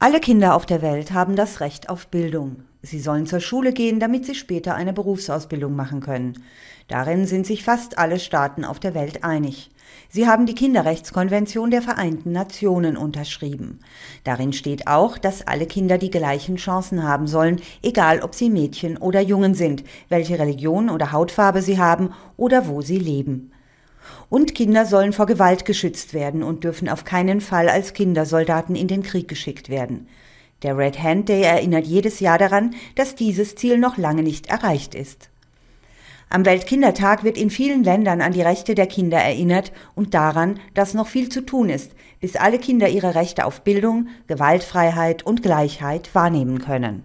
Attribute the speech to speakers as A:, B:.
A: Alle Kinder auf der Welt haben das Recht auf Bildung. Sie sollen zur Schule gehen, damit sie später eine Berufsausbildung machen können. Darin sind sich fast alle Staaten auf der Welt einig. Sie haben die Kinderrechtskonvention der Vereinten Nationen unterschrieben. Darin steht auch, dass alle Kinder die gleichen Chancen haben sollen, egal ob sie Mädchen oder Jungen sind, welche Religion oder Hautfarbe sie haben oder wo sie leben. Und Kinder sollen vor Gewalt geschützt werden und dürfen auf keinen Fall als Kindersoldaten in den Krieg geschickt werden. Der Red Hand Day erinnert jedes Jahr daran, dass dieses Ziel noch lange nicht erreicht ist. Am Weltkindertag wird in vielen Ländern an die Rechte der Kinder erinnert und daran, dass noch viel zu tun ist, bis alle Kinder ihre Rechte auf Bildung, Gewaltfreiheit und Gleichheit wahrnehmen können.